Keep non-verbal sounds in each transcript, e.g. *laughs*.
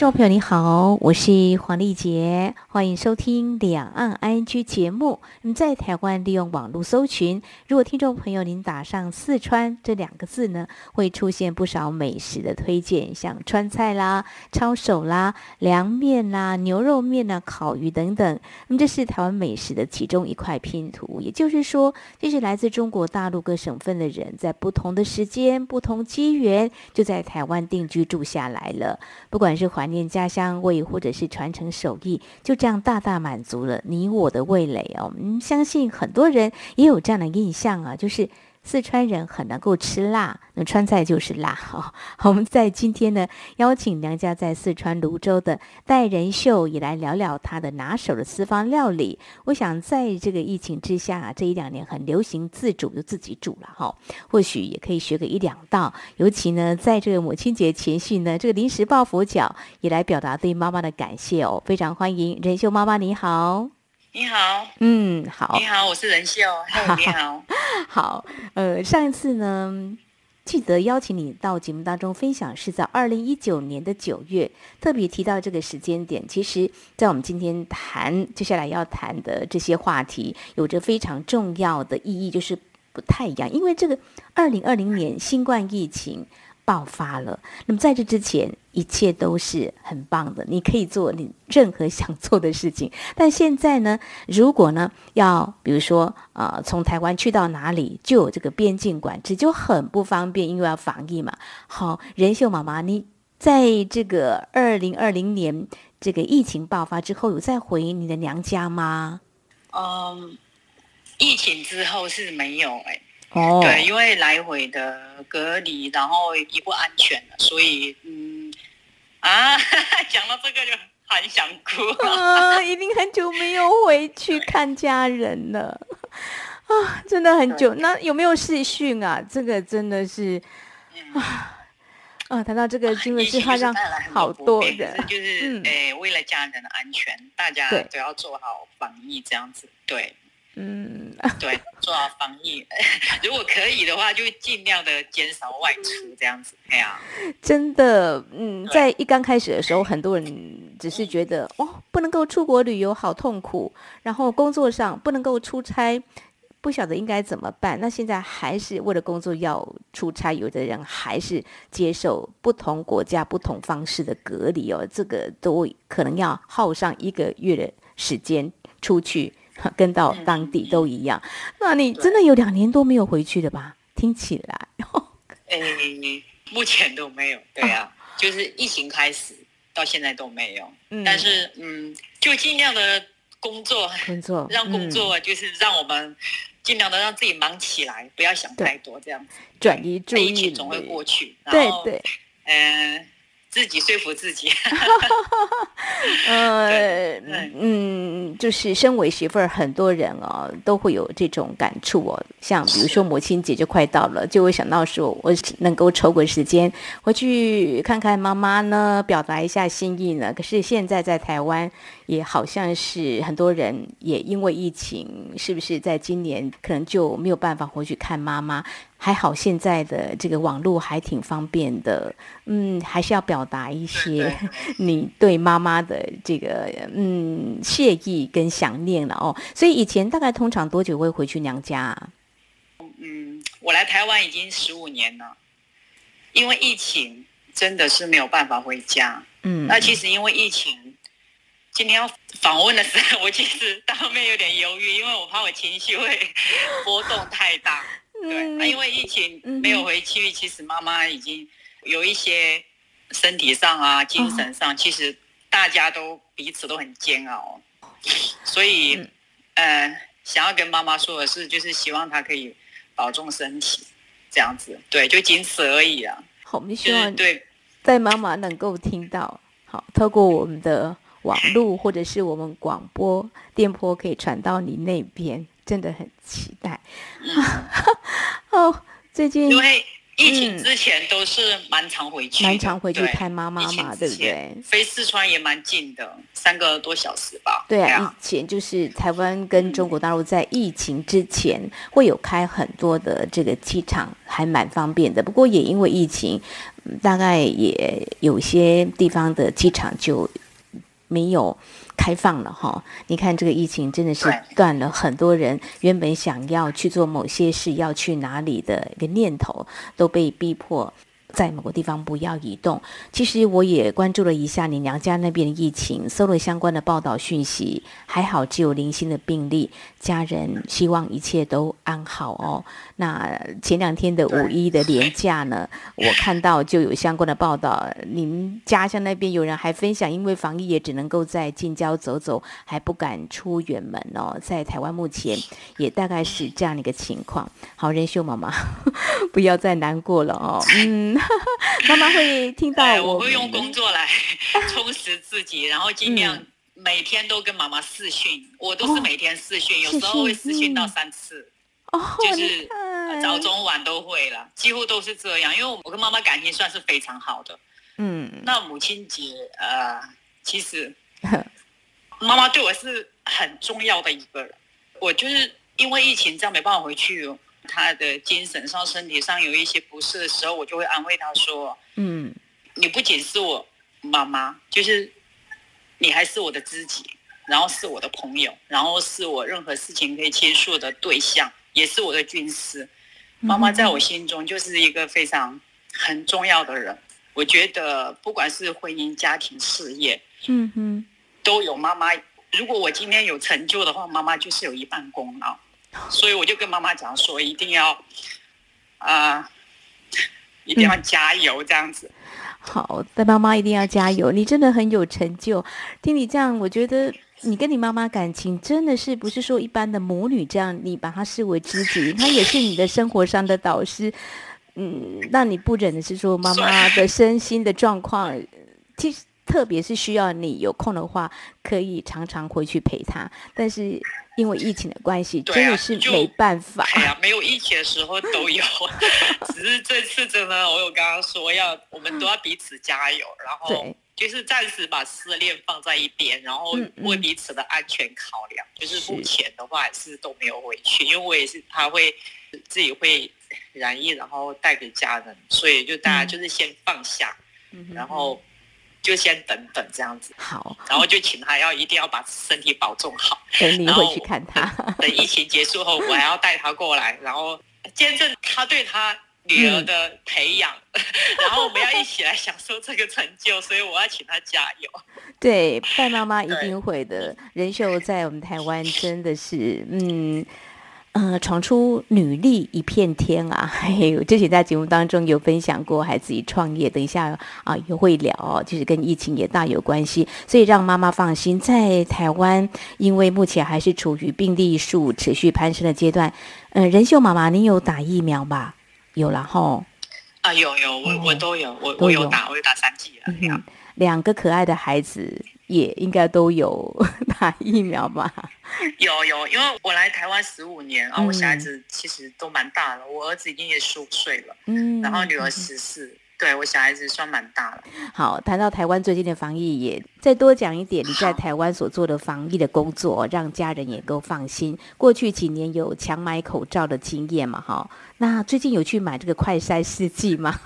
听众朋友你好，我是黄丽杰，欢迎收听《两岸 ING》节目。那么在台湾利用网络搜寻，如果听众朋友您打上“四川”这两个字呢，会出现不少美食的推荐，像川菜啦、抄手啦、凉面啦、牛肉面啦、烤鱼等等。那么这是台湾美食的其中一块拼图，也就是说，这是来自中国大陆各省份的人，在不同的时间、不同机缘，就在台湾定居住下来了。不管是环念家乡味，或者是传承手艺，就这样大大满足了你我的味蕾哦。嗯，相信很多人也有这样的印象啊，就是。四川人很能够吃辣，那川菜就是辣哈。好，*laughs* 我们在今天呢，邀请娘家在四川泸州的戴仁秀也来聊聊他的拿手的私房料理。我想在这个疫情之下，这一两年很流行自煮就自己煮了哈，或许也可以学个一两道。尤其呢，在这个母亲节前夕呢，这个临时抱佛脚也来表达对妈妈的感谢哦。非常欢迎仁秀妈妈，你好。你好，嗯，好，你好，我是任秀，嗨，你好，*laughs* 好，呃，上一次呢，记得邀请你到节目当中分享，是在二零一九年的九月，特别提到这个时间点。其实，在我们今天谈接下来要谈的这些话题，有着非常重要的意义，就是不太一样，因为这个二零二零年新冠疫情。爆发了。那么在这之前，一切都是很棒的，你可以做你任何想做的事情。*laughs* 但现在呢，如果呢要比如说呃从台湾去到哪里，就有这个边境管制，就很不方便，因为要防疫嘛。好，仁秀妈妈，你在这个二零二零年这个疫情爆发之后，有再回你的娘家吗？嗯，疫情之后是没有哎、欸。哦，对，因为来回的隔离，然后也不安全了，所以嗯，啊，*laughs* 讲到这个就很想哭。啊，一定很久没有回去看家人了。啊，真的很久。那有没有视讯啊？这个真的是啊啊，谈到这个，真的是会让好多人，就是诶、嗯。欸，为了家人的安全，大家都要做好防疫，这样子，对。嗯，*laughs* 对，做好防疫，如果可以的话，就尽量的减少外出，这样子。哎呀，真的，嗯，在一刚开始的时候，很多人只是觉得，哦，不能够出国旅游，好痛苦。然后工作上不能够出差，不晓得应该怎么办。那现在还是为了工作要出差，有的人还是接受不同国家不同方式的隔离哦，这个都可能要耗上一个月的时间出去。*laughs* 跟到当地都一样，嗯、那你真的有两年多没有回去的吧？听起来，哎、欸，目前都没有。对啊，啊，就是疫情开始到现在都没有。嗯、但是嗯，就尽量的工作，工作 *laughs* 让工作就是让我们尽量的让自己忙起来，嗯、不要想太多，这样子转移注意力，总会过去。对对，嗯。呃自己说服自己，*laughs* 呃，嗯，就是身为媳妇儿，很多人哦都会有这种感触哦。像比如说母亲节就快到了，就会想到说，我能够抽个时间回去看看妈妈呢，表达一下心意呢。可是现在在台湾，也好像是很多人也因为疫情，是不是在今年可能就没有办法回去看妈妈？还好现在的这个网络还挺方便的，嗯，还是要表达一些 *laughs* 你对妈妈的这个嗯谢意跟想念了哦。所以以前大概通常多久会回去娘家啊？嗯，我来台湾已经十五年了，因为疫情真的是没有办法回家。嗯，那其实因为疫情，今天要访问的时候，我其实到后面有点犹豫，因为我怕我情绪会波动太大。对，那因为疫情没有回去，其实妈妈已经有一些身体上啊、精神上，其实大家都彼此都很煎熬，所以，呃，想要跟妈妈说的是，就是希望她可以保重身体，这样子，对，就仅此而已啊。好，我们希望对，在妈妈能够听到，好，透过我们的网络或者是我们广播电波，可以传到你那边。真的很期待。嗯、*laughs* 哦，最近因为疫情之前都是蛮常回去，蛮常回去看妈妈嘛，对不对？飞四川也蛮近的，三个多小时吧。对啊，以前就是台湾跟中国大陆在疫情之前会有开很多的这个机场，还蛮方便的。不过也因为疫情，大概也有些地方的机场就没有。开放了哈，你看这个疫情真的是断了很多人原本想要去做某些事，要去哪里的一个念头，都被逼迫。在某个地方不要移动。其实我也关注了一下你娘家那边的疫情，搜了相关的报道讯息，还好只有零星的病例，家人希望一切都安好哦。那前两天的五一的连假呢，我看到就有相关的报道，您家乡那边有人还分享，因为防疫也只能够在近郊走走，还不敢出远门哦。在台湾目前也大概是这样的一个情况。好，仁秀妈妈，*laughs* 不要再难过了哦。嗯。*laughs* 妈妈会听到我，我会用工作来 *laughs* 充实自己，然后尽量每天都跟妈妈视讯。嗯、我都是每天视讯，哦、有时候会视讯到三次，哦、就是早中晚都会了，几乎都是这样。因为我跟妈妈感情算是非常好的。嗯，那母亲节，呃，其实 *laughs* 妈妈对我是很重要的一个人。我就是因为疫情这样没办法回去。他的精神上、身体上有一些不适的时候，我就会安慰他说：“嗯，你不仅是我妈妈，就是你还是我的知己，然后是我的朋友，然后是我任何事情可以倾诉的对象，也是我的军师。妈妈在我心中就是一个非常很重要的人。我觉得不管是婚姻、家庭、事业，嗯哼，都有妈妈。如果我今天有成就的话，妈妈就是有一半功劳。”所以我就跟妈妈讲说，一定要，啊、呃，一定要加油这样子。嗯、好，但妈妈一定要加油。你真的很有成就。听你这样，我觉得你跟你妈妈感情真的是不是说一般的母女这样，你把她视为知己，她也是你的生活上的导师。嗯，让你不忍的是说妈妈的身心的状况，其实特别是需要你有空的话，可以常常回去陪他，但是。因为疫情的关系，真的是没办法。哎呀，没有疫情的时候都有，*laughs* 只是这次真的，我有刚刚说要，我们都要彼此加油，然后就是暂时把失恋放在一边，然后为彼此的安全考量。嗯嗯，就是目前的话，还是都没有回去，因为我也是怕会自己会染疫，然后带给家人，所以就大家就是先放下，嗯、然后。就先等等这样子，好，然后就请他要一定要把身体保重好。*laughs* 等你回去看他，等疫情结束后，我还要带他过来，然后见证他对他女儿的培养，嗯、然后我们要一起来享受这个成就，所以我要请他加油。*laughs* 对，范妈妈一定会的。仁秀在我们台湾真的是，嗯。呃，闯出女力一片天啊！*laughs* 还有之前在节目当中有分享过，还自己创业。等一下啊，也会聊哦，就是跟疫情也大有关系。所以让妈妈放心，在台湾，因为目前还是处于病例数持续攀升的阶段。嗯、呃，仁秀妈妈，你有打疫苗吧？有然后。啊，有有，我我都有，我我有打，我有打三剂了。嗯，两个可爱的孩子。也应该都有 *laughs* 打疫苗吧？有有，因为我来台湾十五年，然后我小孩子其实都蛮大了，嗯、我儿子已经也十五岁了，嗯，然后女儿十四、嗯，对我小孩子算蛮大了。好，谈到台湾最近的防疫，也再多讲一点，你在台湾所做的防疫的工作，让家人也够放心。过去几年有强买口罩的经验嘛？哈，那最近有去买这个快筛试剂吗？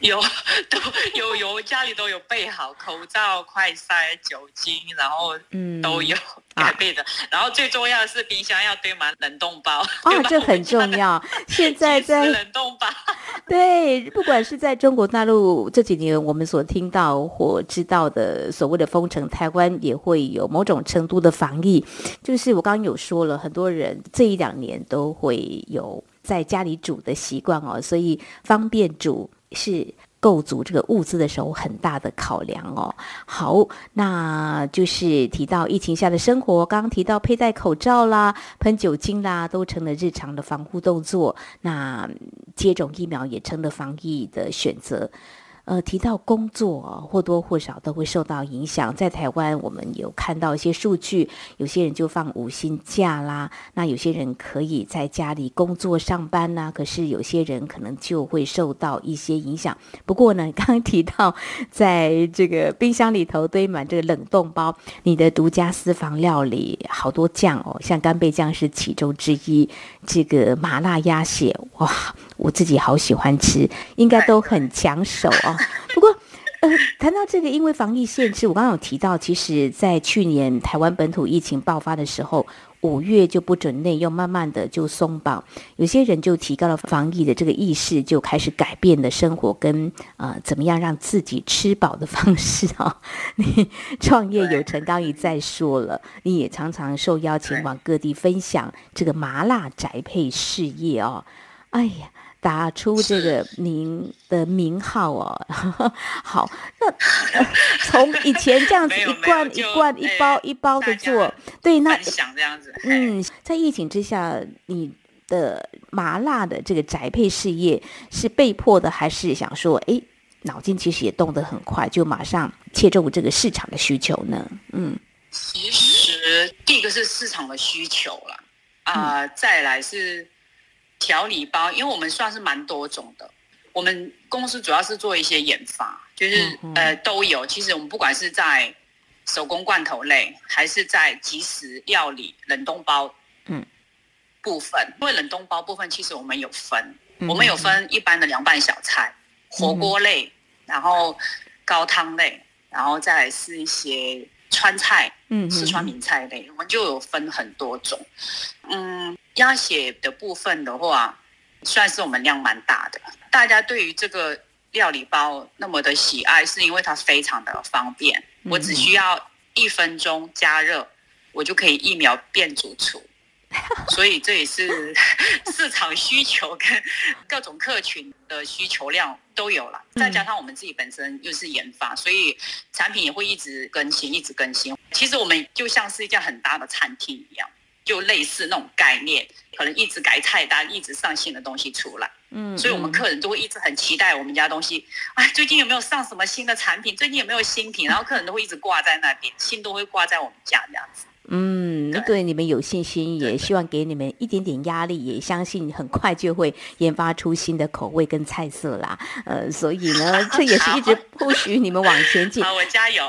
有，*laughs* 都有有，家里都有备好口罩、快塞、酒精，然后嗯都有该备的、啊。然后最重要的是冰箱要堆满冷冻包啊，这很重要。*laughs* 现在在冷冻包，*laughs* 对，不管是在中国大陆这几年我们所听到或知道的所谓的封城，台湾也会有某种程度的防疫。就是我刚刚有说了，很多人这一两年都会有在家里煮的习惯哦，所以方便煮。是构筑这个物资的时候很大的考量哦。好，那就是提到疫情下的生活，刚刚提到佩戴口罩啦、喷酒精啦，都成了日常的防护动作。那接种疫苗也成了防疫的选择。呃，提到工作，或多或少都会受到影响。在台湾，我们有看到一些数据，有些人就放五薪假啦，那有些人可以在家里工作上班呐、可是有些人可能就会受到一些影响。不过呢，*laughs* 刚刚提到，在这个冰箱里头堆满这个冷冻包，你的独家私房料理好多酱哦，像干贝酱是其中之一。这个麻辣鸭血，哇，我自己好喜欢吃，应该都很抢手哦。不过，呃，谈到这个，因为防疫限制，我刚刚有提到，其实，在去年台湾本土疫情爆发的时候，五月就不准内用，慢慢的就松绑，有些人就提高了防疫的这个意识，就开始改变了生活跟呃怎么样让自己吃饱的方式啊、哦。你创业有成，刚一再说了，你也常常受邀前往各地分享这个麻辣宅配事业哦。哎呀。打出这个您的名号哦，*laughs* 好，那 *laughs* 从以前这样子一罐一罐一包一包的做，对，那想这样子，嗯，在疫情之下，你的麻辣的这个宅配事业是被迫的，还是想说，哎，脑筋其实也动得很快，就马上切中这个市场的需求呢？嗯，其实第一个是市场的需求了，啊、呃，再来是。调理包，因为我们算是蛮多种的。我们公司主要是做一些研发，就是、嗯、呃都有。其实我们不管是在手工罐头类，还是在即食料理冷冻包，嗯，部分。因为冷冻包部分，其实我们有分，嗯、我们有分一般的凉拌小菜、火锅类，嗯、然后高汤类，然后再来是一些川菜，嗯，四川名菜类，我们就有分很多种，嗯。鸭血的部分的话，算是我们量蛮大的。大家对于这个料理包那么的喜爱，是因为它非常的方便。我只需要一分钟加热，我就可以一秒变主厨。*laughs* 所以这也是 *laughs* 市场需求跟各种客群的需求量都有了。再加上我们自己本身又是研发，所以产品也会一直更新，一直更新。其实我们就像是一家很大的餐厅一样。就类似那种概念，可能一直改菜单，一直上新的东西出来，嗯，所以我们客人都会一直很期待我们家东西。哎，最近有没有上什么新的产品？最近有没有新品？然后客人都会一直挂在那边，心都会挂在我们家这样子。嗯，对，对你们有信心，也希望给你们一点点压力，也相信很快就会研发出新的口味跟菜色啦。呃，所以呢，*laughs* 这也是一直不许你们往前进。*laughs* 好，我加油。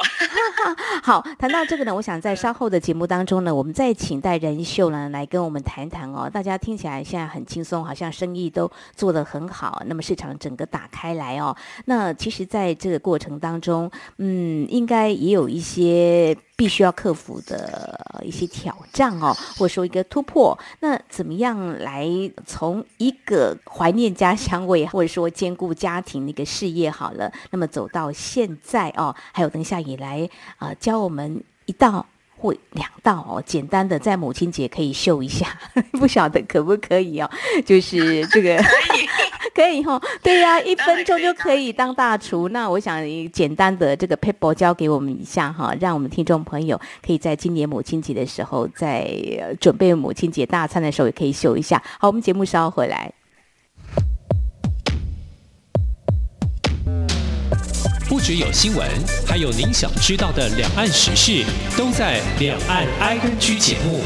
*laughs* 好，谈到这个呢，我想在稍后的节目当中呢，我们再请戴仁秀呢来跟我们谈谈哦。大家听起来现在很轻松，好像生意都做得很好，那么市场整个打开来哦。那其实在这个过程当中，嗯，应该也有一些。必须要克服的一些挑战哦，或者说一个突破，那怎么样来从一个怀念家乡味，或者说兼顾家庭那个事业好了，那么走到现在哦，还有等一下也来啊、教我们一道。或两道哦，简单的在母亲节可以秀一下，不晓得可不可以哦？就是这个 *laughs* *laughs* 可以，哈、哦，对呀、啊，一分钟就可以当大厨。那我想简单的这个 paper 教给我们一下哈，让我们听众朋友可以在今年母亲节的时候，在准备母亲节大餐的时候也可以秀一下。好，我们节目稍后回来。不只有新闻，还有您想知道的两岸时事，都在《两岸 ING》节目。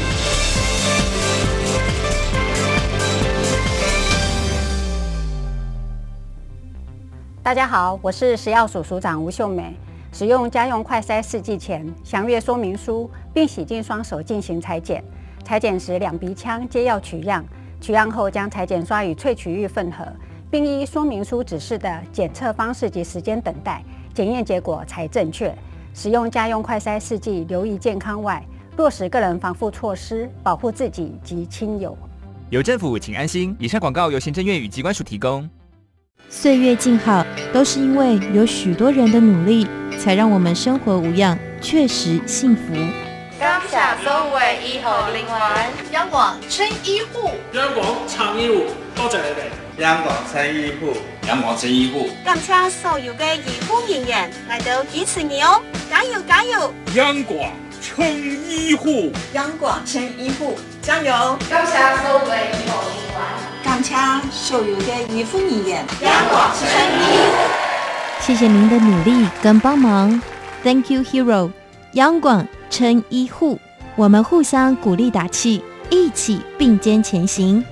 大家好，我是食药署署长吴秀美。使用家用快筛试剂前，详阅说明书，并洗净双手进行裁剪。裁剪时，两鼻腔皆要取样。取样后，将裁剪刷与萃取液混合。并依说明书指示的检测方式及时间等待，检验结果才正确。使用家用快筛试剂，留意健康外，落实个人防护措施，保护自己及亲友。有政府，请安心。以上广告由行政院与机关署提供。岁月静好，都是因为有许多人的努力，才让我们生活无恙，确实幸福。感谢所有医护人员，央广青医护，阳光长医护，多谢你哋。央广青医护，央广青医护，感谢所有嘅医护人员来到支持你哦，加油加油！央广青医护，央广青医护，加油！感谢所有嘅医护人员，感谢所有的医护人员，央广青医护。谢谢您的努力跟帮忙，Thank you, Hero。央广撑医护，我们互相鼓励打气，一起并肩前行。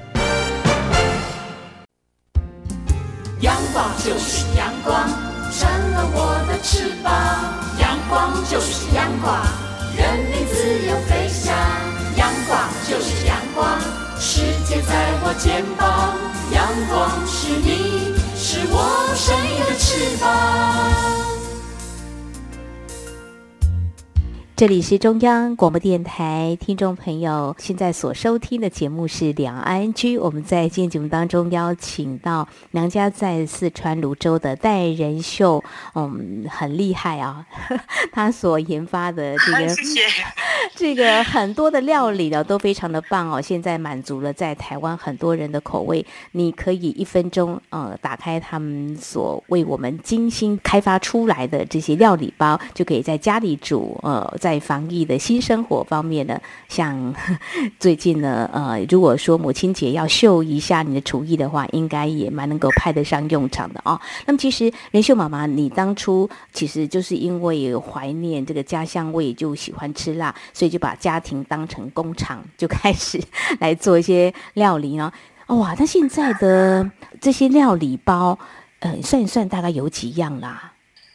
阳光就是阳光，成了我的翅膀。阳光就是阳光，人民自由飞翔。阳光就是阳光，世界在我肩膀。阳光是你，是我生命的翅膀。这里是中央广播电台，听众朋友现在所收听的节目是两岸居。我们在今天节目当中邀请到娘家在四川泸州的戴仁秀，嗯，很厉害啊，*laughs* 他所研发的这个 *laughs* *laughs* 这个很多的料理呢都非常的棒哦。现在满足了在台湾很多人的口味，你可以一分钟呃打开他们所为我们精心开发出来的这些料理包，就可以在家里煮呃在。在防疫的新生活方面呢，像 *laughs* 最近呢，呃，如果说母亲节要秀一下你的厨艺的话，应该也蛮能够派得上用场的哦。那么其实仁秀妈妈，你当初其实就是因为怀念这个家乡味，就喜欢吃辣，所以就把家庭当成工厂，就开始来做一些料理呢。*laughs* 哇，那现在的这些料理包，呃，算一算大概有几样啦？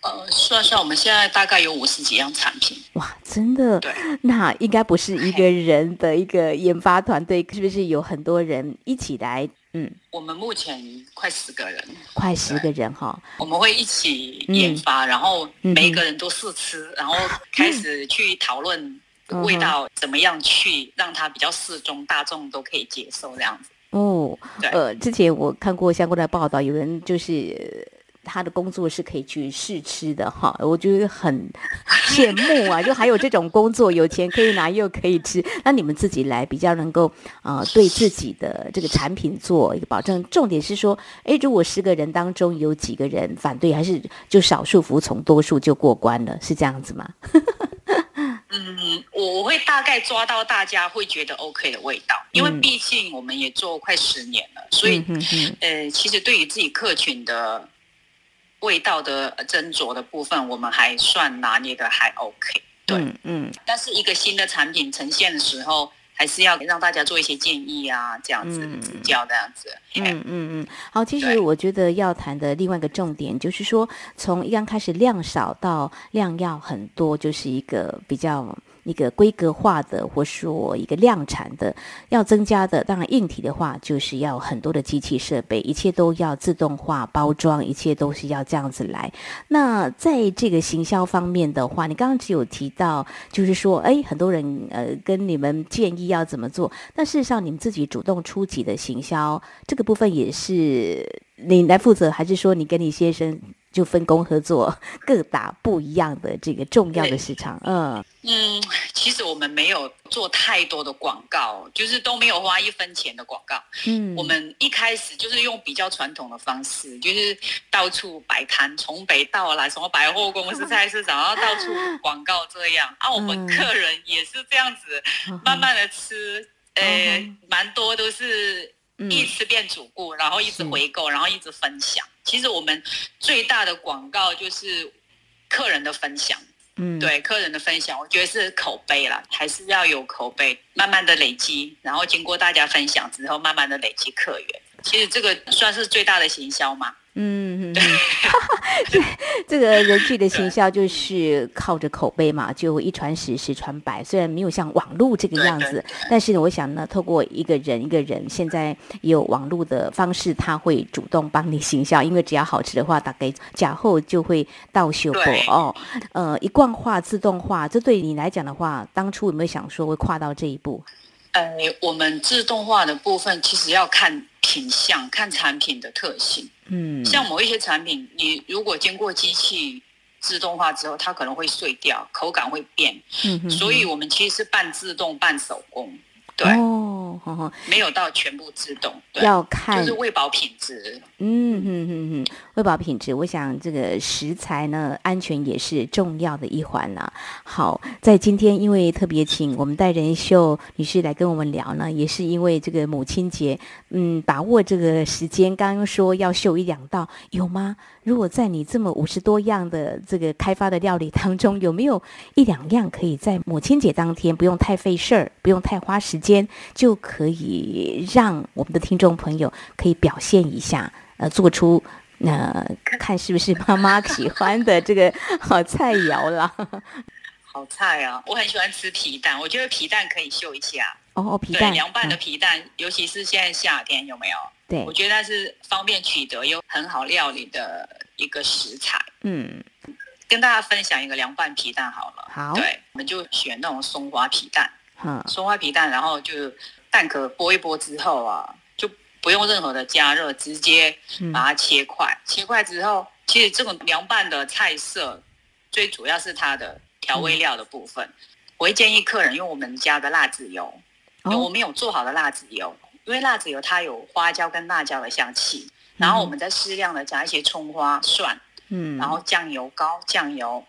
呃，算算，我们现在大概有五十几样产品。哇，真的？对，那应该不是一个人的一个研发团队，是不是有很多人一起来？嗯，我们目前快十个人，快十个人哈。我们会一起研发，嗯、然后每个人都试吃，嗯、然后开始去讨论味道怎么样去让它比较适中，大众都可以接受这样子。哦，对呃，之前我看过相关的报道，有人就是。他的工作是可以去试吃的哈，我觉得很羡慕啊！就还有这种工作，有钱可以拿又可以吃，那你们自己来比较能够啊、呃，对自己的这个产品做一个保证。重点是说，诶，如果十个人当中有几个人反对，还是就少数服从多数就过关了，是这样子吗？*laughs* 嗯，我我会大概抓到大家会觉得 OK 的味道，因为毕竟我们也做快十年了，所以、嗯、呃，其实对于自己客群的。味道的斟酌的部分，我们还算拿捏的还 OK，对，嗯，嗯，但是一个新的产品呈现的时候，还是要让大家做一些建议啊，这样子指教，这样子，嗯嗯嗯，好，其实我觉得要谈的另外一个重点就是说，从一刚开始量少到量要很多，就是一个比较。一个规格化的，或说一个量产的，要增加的，当然硬体的话，就是要很多的机器设备，一切都要自动化包装，一切都是要这样子来。那在这个行销方面的话，你刚刚只有提到，就是说，哎，很多人呃跟你们建议要怎么做，但事实上你们自己主动出击的行销这个部分也是你来负责，还是说你跟你先生？就分工合作，*laughs* 各打不一样的这个重要的市场。嗯嗯，其实我们没有做太多的广告，就是都没有花一分钱的广告。嗯，我们一开始就是用比较传统的方式，就是到处摆摊，从北到南，什么百货公司、菜市场，然后到处广告这样。啊，我们客人也是这样子，慢慢的吃，呃，蛮多都是。一次变主顾，然后一直回购，然后一直分享。其实我们最大的广告就是客人的分享，嗯，对，客人的分享，我觉得是口碑啦，还是要有口碑，慢慢的累积，然后经过大家分享之后，慢慢的累积客源。其实这个算是最大的行销嘛。嗯，对，这个人气的行销就是靠着口碑嘛，就一传十，十传百。虽然没有像网络这个样子，但是呢，我想呢，透过一个人一个人，现在有网络的方式，他会主动帮你行销，因为只要好吃的话，打给假后就会到修补哦。呃，一贯化、自动化，这对你来讲的话，当初有没有想说会跨到这一步？呃，我们自动化的部分其实要看品相，看产品的特性。嗯，像某一些产品，你如果经过机器自动化之后，它可能会碎掉，口感会变。嗯哼哼，所以我们其实是半自动半手工。对，没有到全部自动，要看就是喂饱品质。嗯喂饱品质，我想这个食材呢，安全也是重要的一环啦。好，在今天因为特别请我们戴仁秀女士来跟我们聊呢，也是因为这个母亲节，嗯，把握这个时间，刚刚说要秀一两道，有吗？如果在你这么五十多样的这个开发的料理当中，有没有一两样可以在母亲节当天不用太费事儿，不用太花时间，就可以让我们的听众朋友可以表现一下，呃，做出那、呃、看是不是妈妈喜欢的这个 *laughs* 好菜肴啦。好菜啊！我很喜欢吃皮蛋，我觉得皮蛋可以秀一下。哦哦，皮蛋，凉拌的皮蛋，嗯，尤其是现在夏天，有没有？对，我觉得它是方便取得又很好料理的一个食材。嗯，跟大家分享一个凉拌皮蛋好了。好，对，我们就选那种松花皮蛋。嗯，松花皮蛋，然后就蛋壳剥一剥之后啊，就不用任何的加热，直接把它切块。嗯、切块之后，其实这种凉拌的菜色，最主要是它的调味料的部分。嗯、我会建议客人用我们家的辣子油，哦、因为我们有做好的辣子油。因为辣子油它有花椒跟辣椒的香气，然后我们再适量的加一些葱花、蒜，嗯，然后酱油膏、酱油，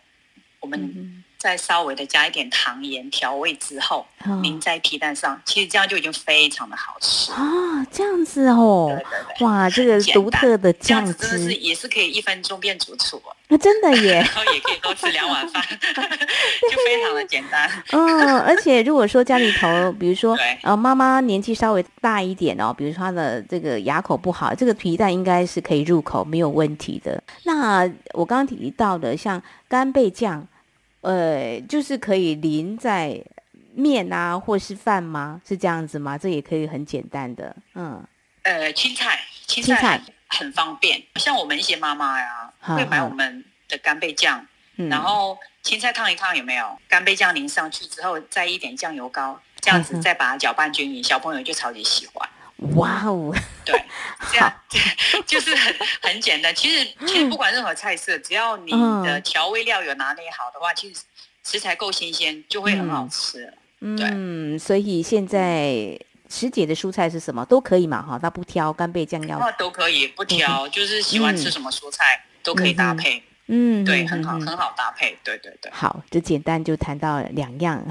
我们再稍微的加一点糖盐调味之后，淋在皮蛋上，其实这样就已经非常的好吃啊！这样子哦，对对对，哇，这个独特的酱汁，真的是也是可以一分钟变主厨。那、啊、真的耶，*laughs* 然后也可以多吃两碗饭，*laughs* 就非常的简单。嗯，而且如果说家里头，比如说呃妈妈年纪稍微大一点哦，比如说她的这个牙口不好，这个皮蛋应该是可以入口没有问题的。那我刚刚提到的像干贝酱，呃，就是可以淋在面啊或是饭吗？是这样子吗？这也可以很简单的，嗯。呃，青菜，青菜。很方便，像我们一些妈妈呀，会买我们的干贝酱，嗯，然后青菜烫一烫，有没有？干贝酱淋上去之后，再一点酱油膏，这样子再把它搅拌均匀，小朋友就超级喜欢。哇哦，对，这样就是很很简单。其实其实不管任何菜色，只要你的调味料有拿捏好的话，其实食材够新鲜，就会很好吃。嗯，对，嗯，所以现在。师姐的蔬菜是什么都可以嘛，哈，那不挑干贝酱料，都可以不挑，就是喜欢吃什么蔬菜、嗯、都可以搭配，嗯，对，嗯、很好，很好搭配，对对对。好，这简单就谈到两样，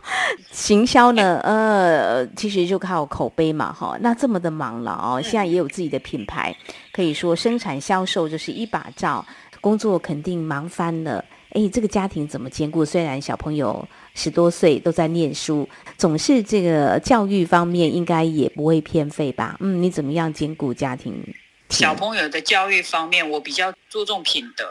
*laughs* 行销呢，呃，其实就靠口碑嘛，哈，那这么的忙了哦，现在也有自己的品牌，可以说生产销售就是一把照，工作肯定忙翻了。哎，这个家庭怎么兼顾？虽然小朋友十多岁都在念书，总是这个教育方面应该也不会偏废吧？嗯，你怎么样兼顾家庭？小朋友的教育方面，我比较注重品德。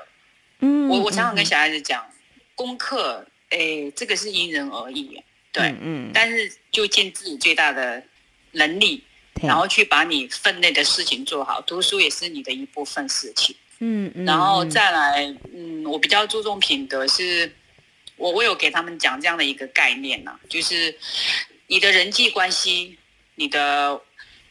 嗯，我我常常跟小孩子讲，嗯、功课，哎，这个是因人而异，对，嗯，嗯，但是就尽自己最大的能力，然后去把你分内的事情做好。读书也是你的一部分事情。嗯，嗯，然后再来，嗯，我比较注重品德是，是我我有给他们讲这样的一个概念呢、啊，就是你的人际关系、你的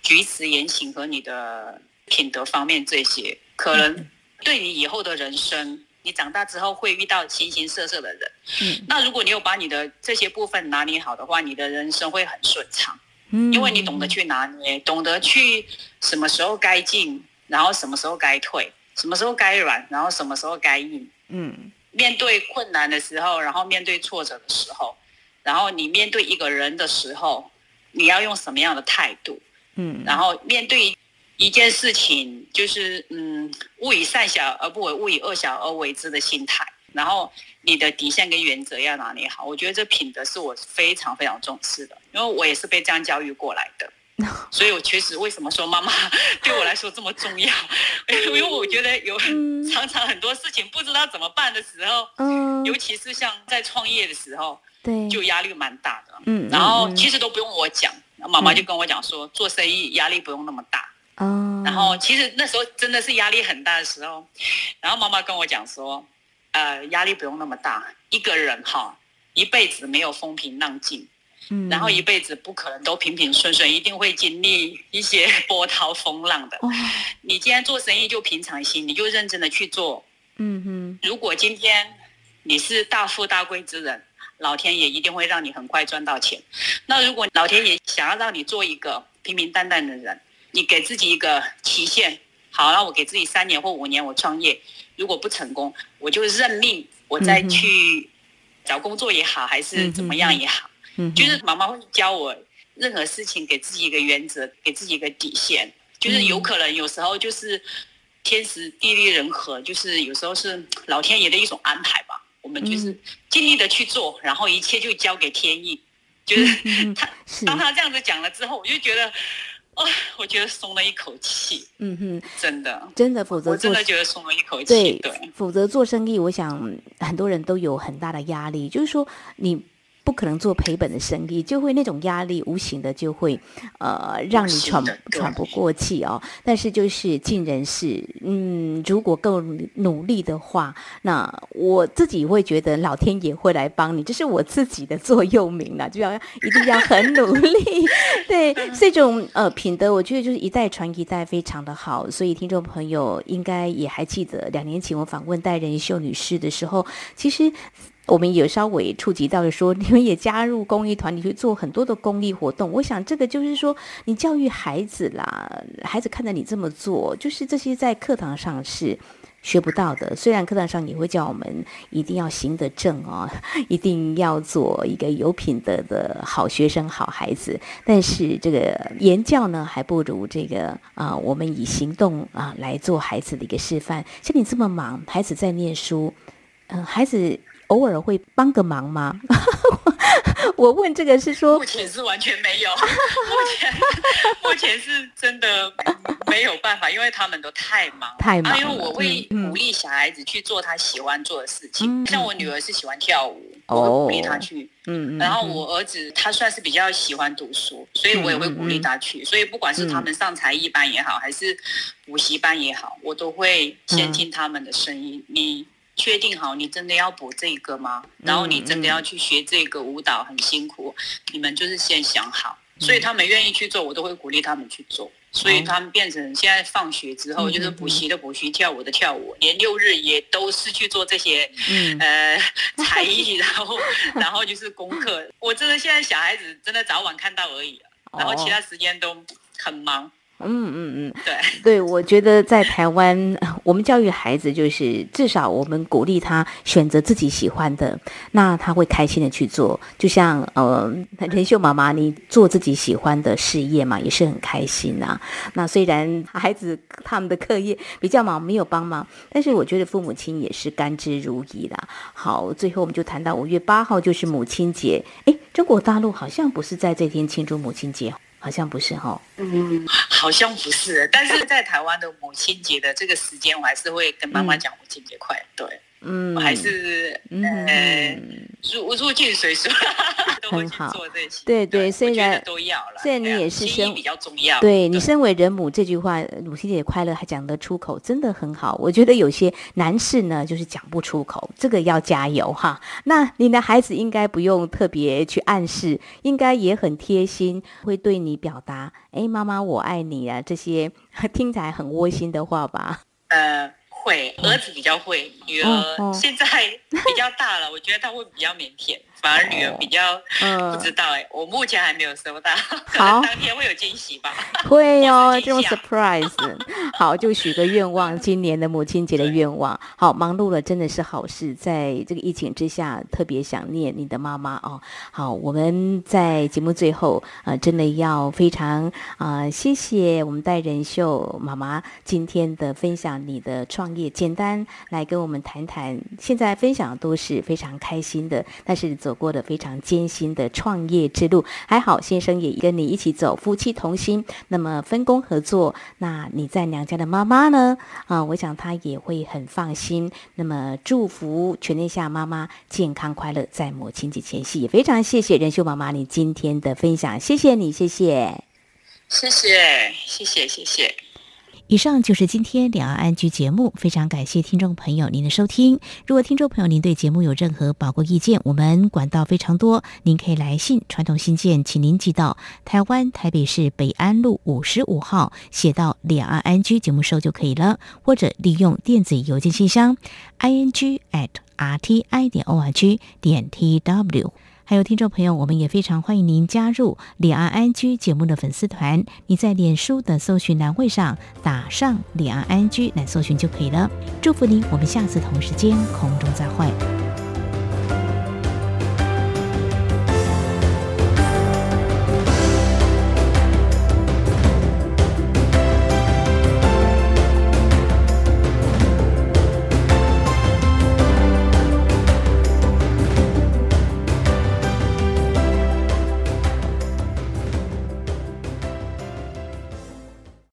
举止言行和你的品德方面这些，可能对你以后的人生，你长大之后会遇到形形色色的人。嗯，那如果你有把你的这些部分拿捏好的话，你的人生会很顺畅。嗯，因为你懂得去拿捏，懂得去什么时候该进，然后什么时候该退。什么时候该软，然后什么时候该硬？嗯，面对困难的时候，然后面对挫折的时候，然后你面对一个人的时候，你要用什么样的态度？嗯，然后面对一件事情，就是嗯，勿以善小而不为，勿以恶小而为之的心态。然后你的底线跟原则要拿捏好。我觉得这品德是我非常非常重视的，因为我也是被这样教育过来的。*laughs* 所以，我确实为什么说妈妈对我来说这么重要？因为我觉得有常常很多事情不知道怎么办的时候，嗯，尤其是像在创业的时候，对，就压力蛮大的。嗯，然后其实都不用我讲，妈妈就跟我讲说，做生意压力不用那么大。哦，然后其实那时候真的是压力很大的时候，然后妈妈跟我讲说，呃，压力不用那么大，一个人哈，一辈子没有风平浪静。嗯，然后一辈子不可能都平平顺顺，一定会经历一些波涛风浪的。你今天做生意就平常心，你就认真的去做。嗯哼。如果今天你是大富大贵之人，老天爷一定会让你很快赚到钱。那如果老天爷想要让你做一个平平淡淡的人，你给自己一个期限，好，那我给自己三年或五年，我创业，如果不成功，我就认命，我再去找工作也好，还是怎么样也好，就是妈妈会教我。任何事情给自己一个原则，给自己一个底线，就是有可能有时候就是天时地利人和，就是有时候是老天爷的一种安排吧。我们就是尽力的去做，然后一切就交给天意。就是他当他这样子讲了之后，我就觉得，哦，我觉得松了一口气。嗯哼，真的，真的，否则我真的觉得松了一口气。对，否则做生意，我想很多人都有很大的压力，就是说你。不可能做赔本的生意，就会那种压力无形的就会，呃，让你喘喘不过气哦。但是就是尽人事，嗯，如果够努力的话，那我自己会觉得老天爷会来帮你，这是我自己的座右铭了，就要一定要很努力。*laughs* 对，这种呃品德，我觉得就是一代传一代，非常的好。所以听众朋友应该也还记得，两年前我访问戴仁秀女士的时候，其实。我们有稍微触及到的说，你们也加入公益团体去做很多的公益活动。我想这个就是说，你教育孩子啦，孩子看着你这么做，就是这些在课堂上是学不到的。虽然课堂上也会教我们一定要行得正哦，*laughs* 一定要做一个有品德的好学生、好孩子，但是这个言教呢，还不如这个啊、我们以行动啊来做孩子的一个示范。像你这么忙，孩子在念书，嗯、孩子。偶尔会帮个忙吗？*laughs* 我问这个是说，目前是完全没有，*laughs* 目前目前是真的没有办法，因为他们都太忙，太忙了。因为我会鼓励小孩子去做他喜欢做的事情，嗯、像我女儿是喜欢跳舞，嗯、我会鼓励她去。嗯，然后我儿子他算是比较喜欢读书，所以我也会鼓励他去。所以不管是他们上才艺班也好，还是补习班也好，我都会先听他们的声音。你。确定好，你真的要补这个吗？然后你真的要去学这个舞蹈，很辛苦。你们就是先想好，所以他们愿意去做，我都会鼓励他们去做。所以他们变成现在放学之后，就是补习的补习，跳舞的跳舞，连六日也都是去做这些，呃，*laughs* 才艺，然后 *laughs* 然后就是功课。我真的现在小孩子真的早晚看到而已，然后其他时间都很忙。嗯嗯嗯，对 *laughs* 对，我觉得在台湾，我们教育孩子就是至少我们鼓励他选择自己喜欢的，那他会开心的去做。就像呃，仁秀妈妈，你做自己喜欢的事业嘛，也是很开心呐、啊。那虽然 *laughs* 孩子他们的课业比较忙，没有帮忙，但是我觉得父母亲也是甘之如饴啦。好，最后我们就谈到五月八号就是母亲节，诶，中国大陆好像不是在这天庆祝母亲节。好像不是哈，嗯，好像不是，但是在台湾的母亲节的这个时间，我还是会跟妈妈讲母亲节快乐，对。嗯，我还是嗯入入境随俗，*laughs* 都会去做这些。对对，虽然都要了，虽然你也是身比较重要。对你身为人母这句话，母亲节快乐还讲得出口，真的很好。我觉得有些男士呢，就是讲不出口，这个要加油哈。那你的孩子应该不用特别去暗示，应该也很贴心，会对你表达“哎，妈妈我爱你啊”这些 *laughs* 听起来很窝心的话吧？呃。会，儿子比较会，女儿现在比较大了，*laughs* 我觉得她会比较腼腆。反而女儿比较不知道哎、欸，我目前还没有收到，可能当天会有惊喜吧。*laughs* 会哦，*laughs* 这种 surprise。好，就许个愿望，今年的母亲节的愿望。好，忙碌了真的是好事，在这个疫情之下，特别想念你的妈妈哦。好，我们在节目最后啊、呃，真的要非常啊、呃，谢谢我们戴仁秀妈妈今天的分享，你的创业，简单来跟我们我们谈谈。现在分享都是非常开心的，但是走。过了非常艰辛的创业之路，还好先生也跟你一起走，夫妻同心，那么分工合作。那你在娘家的妈妈呢？啊，我想她也会很放心。那么祝福全天下妈妈健康快乐，在母亲节前夕，也非常谢谢仁秀妈妈你今天的分享，谢谢你，谢谢，谢谢，谢谢，谢谢。以上就是今天两岸安居节目，非常感谢听众朋友您的收听。如果听众朋友您对节目有任何宝贵意见，我们管道非常多，您可以来信传统信件，请您寄到台湾台北市北安路五十五号，写到两岸安居节目收就可以了，或者利用电子邮件信箱 i n g at r t i 点 o r g 点 t w。还有听众朋友，我们也非常欢迎您加入李安安居节目的粉丝团。你在脸书的搜寻栏位上打上“李安安居”来搜寻就可以了。祝福您，我们下次同时间空中再会。